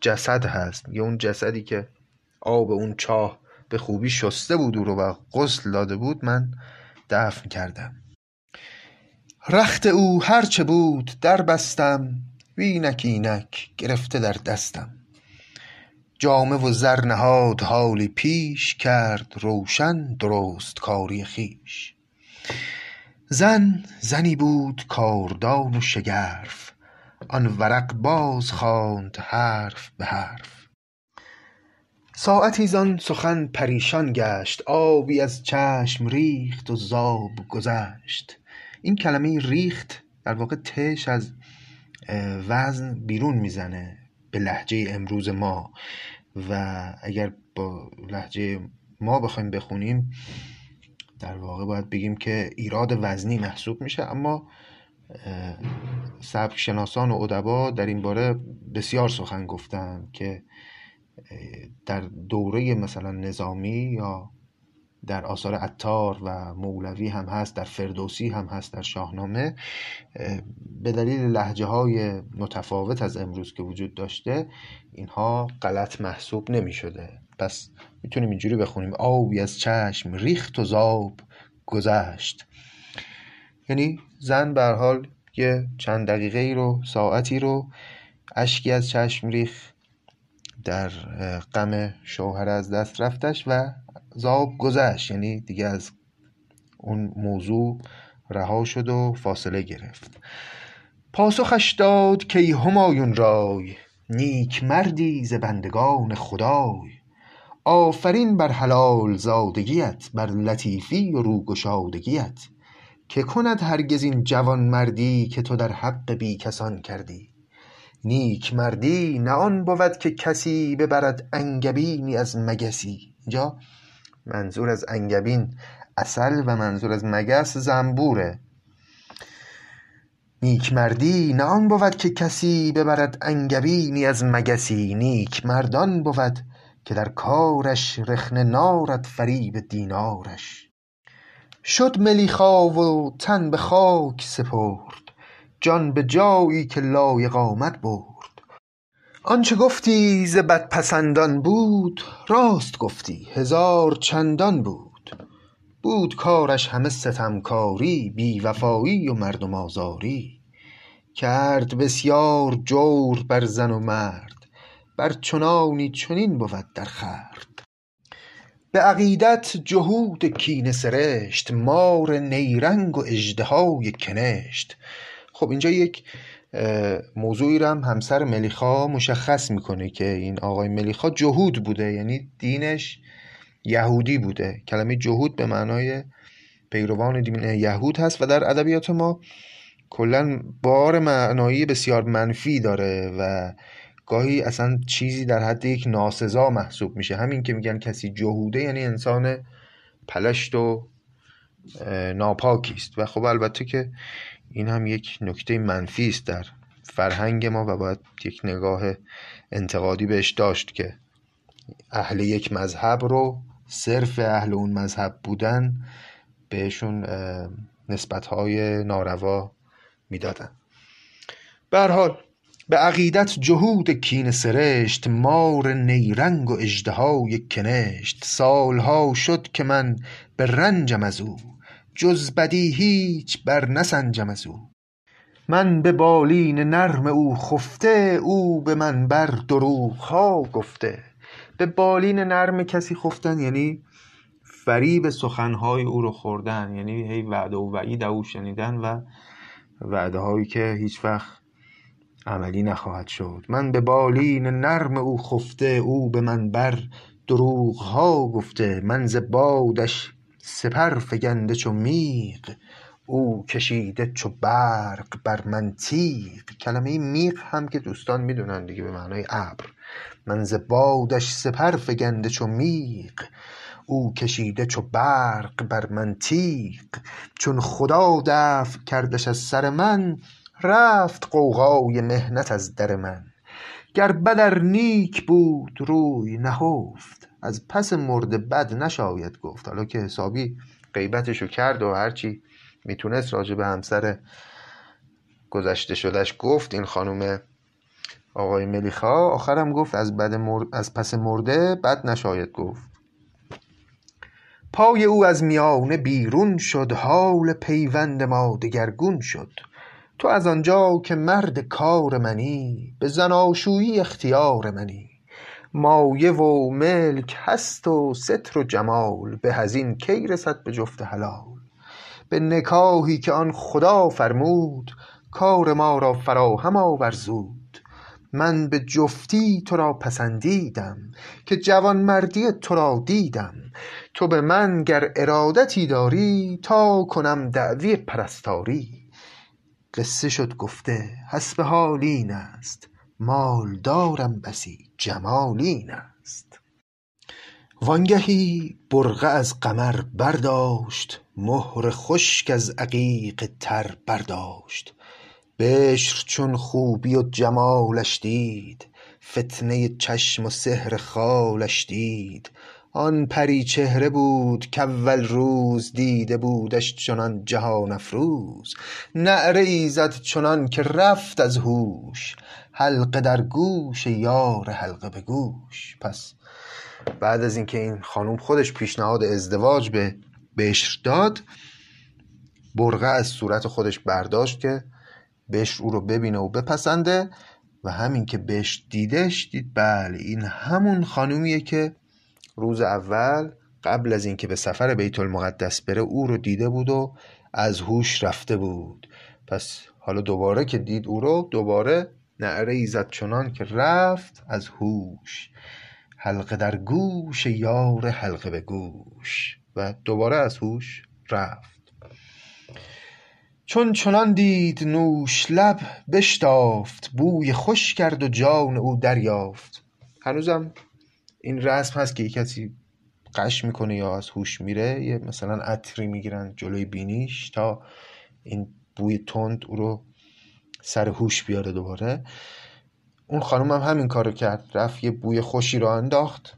جسد هست میگه اون جسدی که آب اون چاه به خوبی شسته بود او رو و غسل داده بود من دفن کردم. رخت او هر چه بود در بستم وینک اینک گرفته در دستم. جامه و زر نهاد حالی پیش کرد روشن درست کاری خویش. زن زنی بود کاردان و شگرف آن ورق باز خواند حرف به حرف. ساعتی زان سخن پریشان گشت آبی از چشم ریخت و ز آب گذشت. این کلمه ریخت در واقع تش از وزن بیرون می‌زنه. به لهجه امروز ما. و اگر با لهجه ما بخوایم بخونیم در واقع باید بگیم که ایراد وزنی محسوب میشه. اما سبک شناسان و ادبا در این باره بسیار سخن گفتن که در دوره مثلا نظامی یا در آثار عطار و مولوی هم هست در فردوسی هم هست در شاهنامه. به دلیل لحجه های متفاوت از امروز که وجود داشته اینها غلط محسوب نمی شده پس می‌تونیم اینجوری بخونیم. آبی از چشم ریخت و زاب گذشت. یعنی زن به حال یه چند دقیقه ای رو ساعتی رو اشکی از چشم ریخ در غم شوهر از دست رفتش و زاب گذشت. یعنی دیگه از اون موضوع رها شد و فاصله گرفت. پاسخش داد که ای همایون رای نیک مردی ز بندگان خدای. آفرین بر حلال زادگیت بر لطیفی و روگشادگیت. که کند هرگز این جوان مردی که تو در حق بی کسان کردی. نیک مردی نه آن بود که کسی ببرد انگبینی از مگسی. اینجا منظور از انگبین اصل و منظور از مگس زنبوره. نیک مردی نه آن بود که کسی ببرد انگبینی از مگسی. نیک مردان بود که در کارش رخنه نارد فریب دینارش. شد ملیخا و تن به خاک سپرد جان به جایی که لایق آمد برد. آنچه گفتی ز بدپسندان بود راست گفتی هزار چندان بود. بود کارش همه ستمکاری بی وفایی و مردم آزاری. کرد بسیار جور بر زن و مرد بر چنانی چنین بود در خورد به عقیدت جهود کینه سرشت مار نیرنگ و اژدهای کنشت. خب اینجا یک موضوعی رو هم همسر ملیخا مشخص می‌کنه که این آقای ملیخا جهود بوده یعنی دینش یهودی بوده. کلمه جهود به معنای پیروان دین یهود هست و در ادبیات ما کلا بار معنایی بسیار منفی داره و گاهی اصلا چیزی در حد یک ناسزا محسوب میشه. همین که میگن کسی جهوده یعنی انسان پلشت و ناپاکی است. و خب البته که این هم یک نکته منفی است در فرهنگ ما و باید یک نگاه انتقادی بهش داشت که اهل یک مذهب رو صرف اهل اون مذهب بودن بهشون نسبتهای ناروا می‌دادن. به حال به عقیدت جهود کین سرشت مار نیرنگ و اژدهای کنشت. سالها شد که من به رنجم از او. جز بدی هیچ بر نسنجم از او. من به بالین نرم او خفته او به من بر دروغها گفته. به بالین نرم کسی خفتن یعنی فریب سخنهای او رو خوردن یعنی هی وعده و وعید او شنیدن و وعده هایی که هیچ وقت عملی نخواهد شد. من به بالین نرم او خفته او به من بر دروغها گفته. من ز بادش سپر فگنده چو میغ او کشیده چو برق بر من تیغ کلمه میغ هم که دوستان می‌دونن دیگه به معنای ابر. من ز بادش سپر فگنده چو میغ او کشیده چو برق بر من تیغ چون خدا دفع کردش از سر من رفت غوغای محنت از در من. گر بد ار نیک بود روی نهفت. از پس مرده بد نشاید گفت. حالا که حسابی غیبتشو کرد و هرچی می‌تونست راجع به همسر گذشته شدهش گفت این خانم آقای ملیخا آخرم گفت از, بد از پس مرده بد نشاید گفت. پای او از میانه بیرون شد حال پیوند ما دگرگون شد. تو از آنجا که مرد کار منی به زناشویی اختیار منی. مایه و ملک هست و ستر و جمال به از این کی رسد به جفت حلال؟ به نکاحی که آن خدا فرمود کار ما را فراهم آور زود من به جفتی تو را پسندیدم که جوانمردی تو را دیدم. تو به من گر ارادتی داری تا کنم دعوی پرستاری. قصه شد گفته حسب حال این است. مال دارم بسی. جمال این است. وانگهی برقع از قمر برداشت مهر خشک از عقیق تر برداشت. بشر چون خوبی و جمالش دید فتنه چشم و سحر خالش دید. آن پری چهره بود کاول روز دیده بودش چنان جهان افروز. نعره ای چنان که رفت از هوش. حلقه در گوش یار حلقه به گوش. پس بعد از اینکه این خانوم خودش پیشنهاد ازدواج به بشر داد برقه از صورت خودش برداشت که بشر او رو ببینه و بپسنده و همین که بهش دیدش دید بله این همون خانومیه که روز اول قبل از اینکه به سفر بیت المقدس بره او رو دیده بود و از هوش رفته بود. پس حالا دوباره که دید او رو دوباره نعره زد چنان که رفت از هوش. حلقه در گوش یار حلقه به گوش. و دوباره از هوش رفت. چون چنان دید نوش لب بشتافت بوی خوش کرد و جان او دریافت. هنوزم این رسم هست که یک کسی قش می‌کنه یا از هوش میره. یه مثلا عطری می‌گیرن جلوی بینیش تا این بوی تند او رو سر هوش بیاره دوباره. اون خانم هم همین کارو کرد. رفت یه بوی خوشی رو انداخت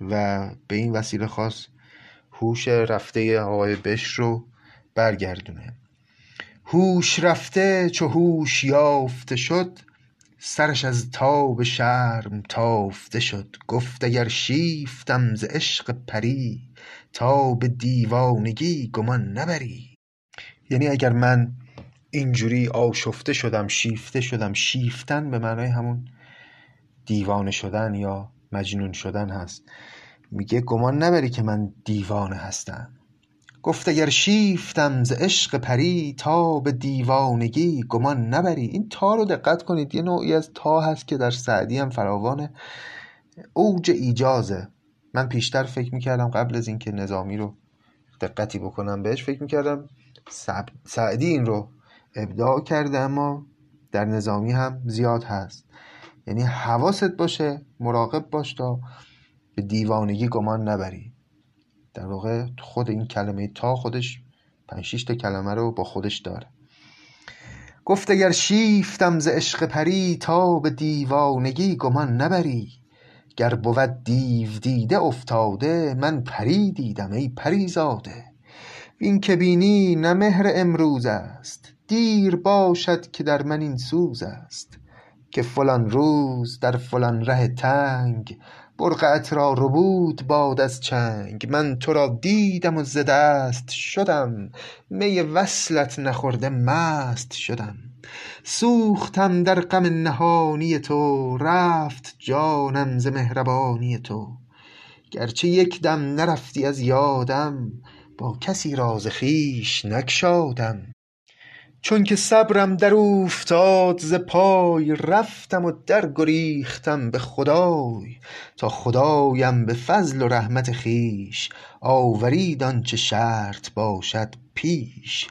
و به این وسیله خواست هوش رفته آقای بش رو برگردونه. هوش رفته چو هوش یافته شد سرش از تاب شرم تافته شد. گفت اگر شیفتم ز عشق پری تا به دیوانگی گمان نبری. یعنی اگر من اینجوری آشفته شدم شیفته شدم. شیفتن به معنای همون دیوانه شدن یا مجنون شدن هست. میگه گمان نبری که من دیوانه هستم. گفت اگر شیفتم ز عشق پری تا به دیوانگی گمان نبری. این تا رو دقت کنید یه نوعی از تا هست که در سعدی هم فراوانه اوج ایجازه من پیشتر فکر می‌کردم قبل از اینکه نظامی رو دقتی بکنم بهش فکر می‌کردم سعدی این رو ابداع کرده اما در نظامی هم زیاد هست. یعنی حواست باشه مراقب باش تا به دیوانگی گمان نبری. در واقع خود این کلمه تا خودش پنج تا کلمه رو با خودش داره. گفت اگر شیفتم ز عشق پری تا به دیوانگی گمان نبری. گر بود دیو دیده افتاده من پری دیدم ای پری زاده. این که بینی نه مهر امروز است. دیر باشد که در من این سوز است که فلان روز در فلان ره تنگ برقعت را ربود باد از چنگ. من تو را دیدم و ز دست شدم می وصلت نخورده مست شدم. سوختم در غم نهانی تو رفت جانم ز مهربانی تو. گرچه یک دم نرفتی از یادم با کسی راز خویش نگشادم. چون که صبرم در اوفتاد ز پای رفتم و در گریختم به خدای تا خدایم به فضل و رحمت خویش آورید آنچه شرط باشد پیش.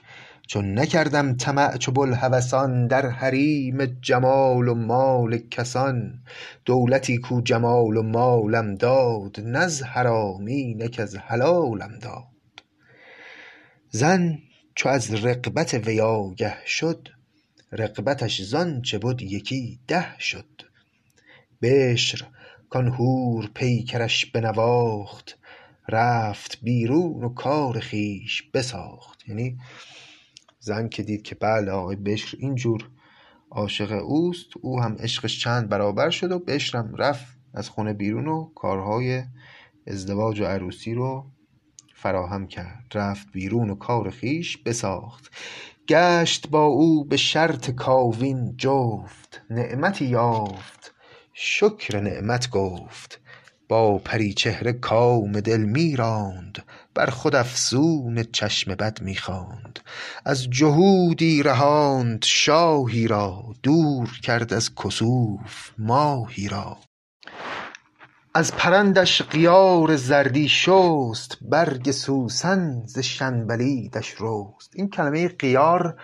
چون نکردم طمع چو بوالهوسان در حریم جمال و مال کسان دولتی کو جمال و مالم داد نه از حرامی نه کز حلالم داد. زن چو از رغبت وی آگه شد رغبتش زآنچه بد یکی ده شد. بشر کان حور پیکرش بنواخت رفت بیرون و کار خویش بساخت. یعنی زن که دید که بله آقای بشر اینجور عاشق اوست او هم عشقش چند برابر شد و بشرم رفت از خونه بیرون و کارهای ازدواج و عروسی رو فراهم کرد رفت بیرون و کار خویش بساخت. گشت با او به شرط کاوین جفت نعمتی یافت. شکر نعمت گفت با پریچهره کام دل می راند. بر خود افسون چشم بد می خواند. از جهودی رهاند شاهی را دور کرد از کسوف ماهی را. از پرندش غیار زردی شست برگ سوسن ز شنبلیدش رست. این کلمه غیار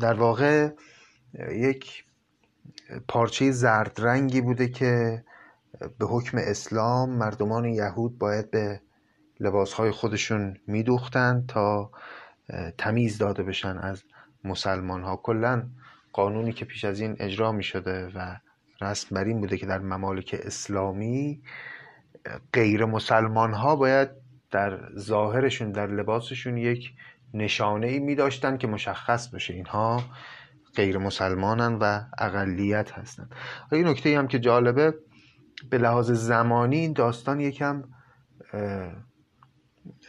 در واقع یک پارچه زرد رنگی بوده که به حکم اسلام مردمان یهود باید به لباسهای خودشون میدوختند تا تمیز داده بشن از مسلمان ها کلا قانونی که پیش از این اجرا می شده و رسم بر این بوده که در ممالک اسلامی غیر مسلمان ها باید در ظاهرشون در لباسشون یک نشانه ای می داشتن که مشخص بشه اینها غیر مسلمانن و اقلیت هستند این نکته هم که جالبه به لحاظ زمانی این داستان یکم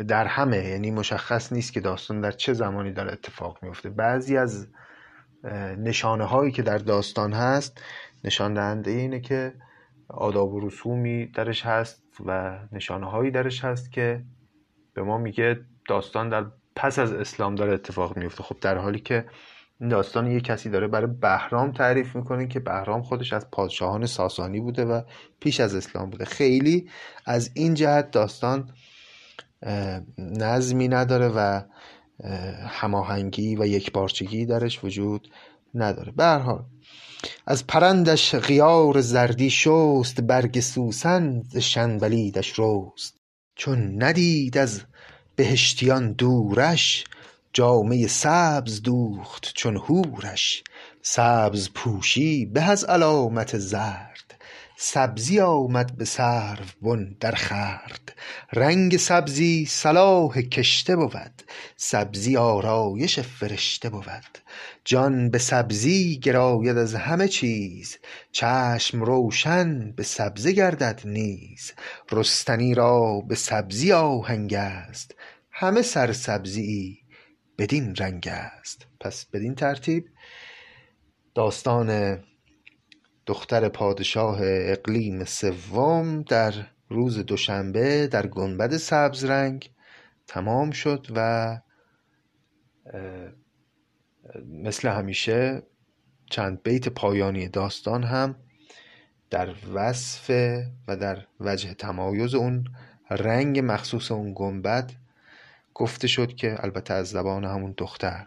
در همه یعنی مشخص نیست که داستان در چه زمانی داره اتفاق میفته بعضی از نشانه هایی که در داستان هست نشان دهنده اینه که آداب و رسومی درش هست و نشانه هایی درش هست که به ما میگه داستان در پس از اسلام داره اتفاق میفته. خب در حالی که این داستان یه کسی داره برای بهرام تعریف می‌کنه که بهرام خودش از پادشاهان ساسانی بوده و پیش از اسلام بوده. خیلی از این جهت داستان نظمی نداره و هماهنگی و یکپارچگی درش وجود نداره. به حال از پرندش غیار زردی شست برگ سوسن ز شنبلیدش رست. چون ندید از بهشتیان دورش جامه سبز دوخت چون هورش سبز پوشی به از علامت زرد. سبزی آمد به سرو بن در خورد رنگ سبزی صلاح کشته بود سبزی آرایش فرشته بود. جان به سبزی گراید از همه چیز چشم روشن به سبزه گردد نیز. رستنی را به سبزی آهنگ است همه سرسبزیی بدین رنگ است. پس بدین ترتیب داستان دختر پادشاه اقلیم سوم در روز دوشنبه در گنبد سبز رنگ تمام شد و مثل همیشه چند بیت پایانی داستان هم در وصف و در وجه تمایز اون رنگ مخصوص اون گنبد گفته شد که البته از زبان همون دختر.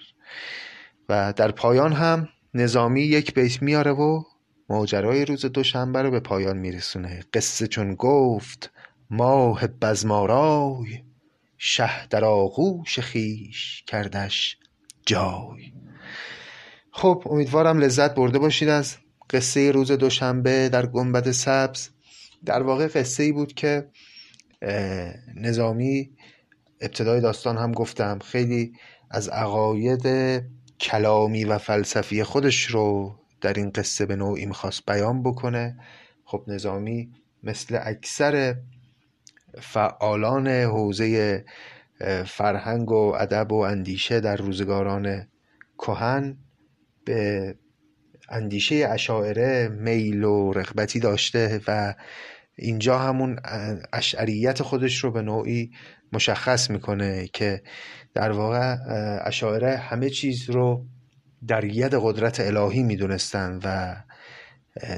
و در پایان هم نظامی یک بیت میاره و ماجرای روز دوشنبه رو به پایان میرسونه. قصه چون گفت ماه بزمارای شه در آغوش خیش کردش جای. خب امیدوارم لذت برده باشید از قصه روز دوشنبه در گنبد سبز. در واقع قصه ای بود که نظامی ابتدای داستان هم گفتم خیلی از عقاید کلامی و فلسفی خودش رو در این قصه به نوعی می‌خواست بیان بکنه. خب نظامی مثل اکثر فعالان حوزه فرهنگ و ادب و اندیشه در روزگاران کهن به اندیشه اشاعره میل و رغبتی داشته و اینجا همون اشعریت خودش رو به نوعی مشخص می‌کنه که در واقع اشاعره همه چیز رو در ید قدرت الهی می‌دونستن و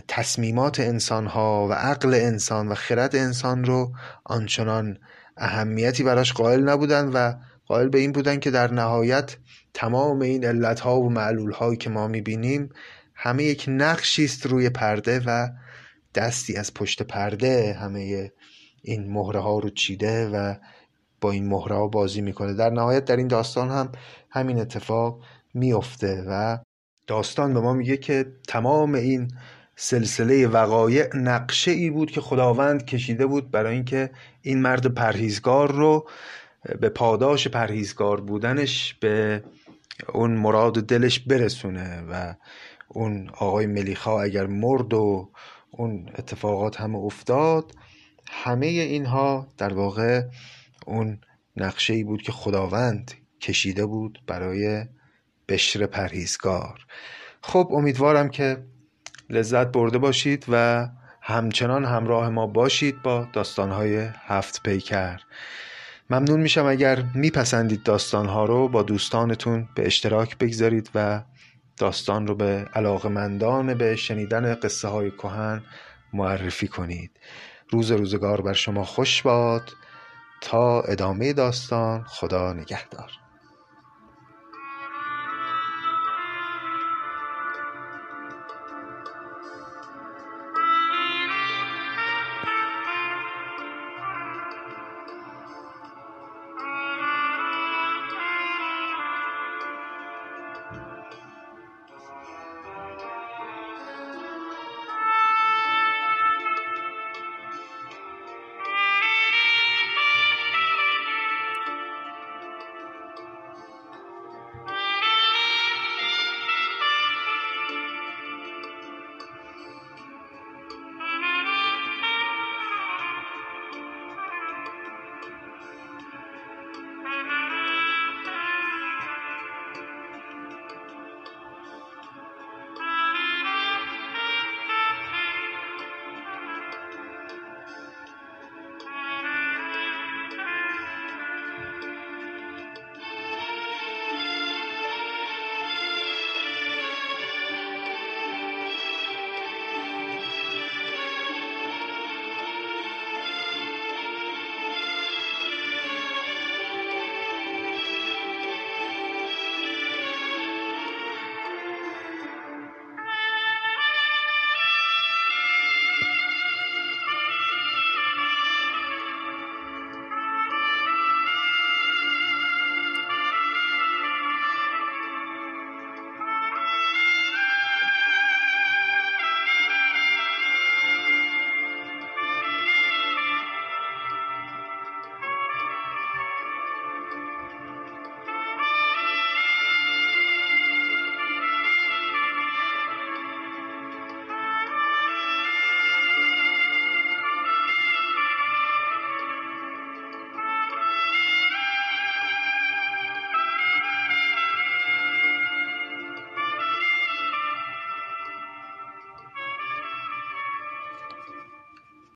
تصمیمات انسان ها و عقل انسان و خرد انسان رو آنچنان اهمیتی براش قائل نبودن و قائل به این بودن که در نهایت تمام این علت ها و معلول هایی که ما می‌بینیم همه یک نقشی است روی پرده و دستی از پشت پرده همه این مهره ها رو چیده و با این مهره ها بازی می‌کنه. در نهایت در این داستان هم همین اتفاق میفته و داستان به ما میگه که تمام این سلسله وقایع نقشه ای بود که خداوند کشیده بود برای اینکه این مرد پرهیزگار رو به پاداش پرهیزگار بودنش به اون مراد دلش برسونه و اون آقای ملیخا اگر مرد و اون اتفاقات همه افتاد همه اینها در واقع اون نقشه ای بود که خداوند کشیده بود برای بشر پرهیزگار. خب امیدوارم که لذت برده باشید و همچنان همراه ما باشید با داستانهای هفت پیکر. ممنون میشم اگر میپسندید داستانها رو با دوستانتون به اشتراک بگذارید و داستان رو به علاقمندان به شنیدن قصه های کهن معرفی کنید. روز روزگار بر شما خوش باد. تا ادامه داستان خدا نگهدار.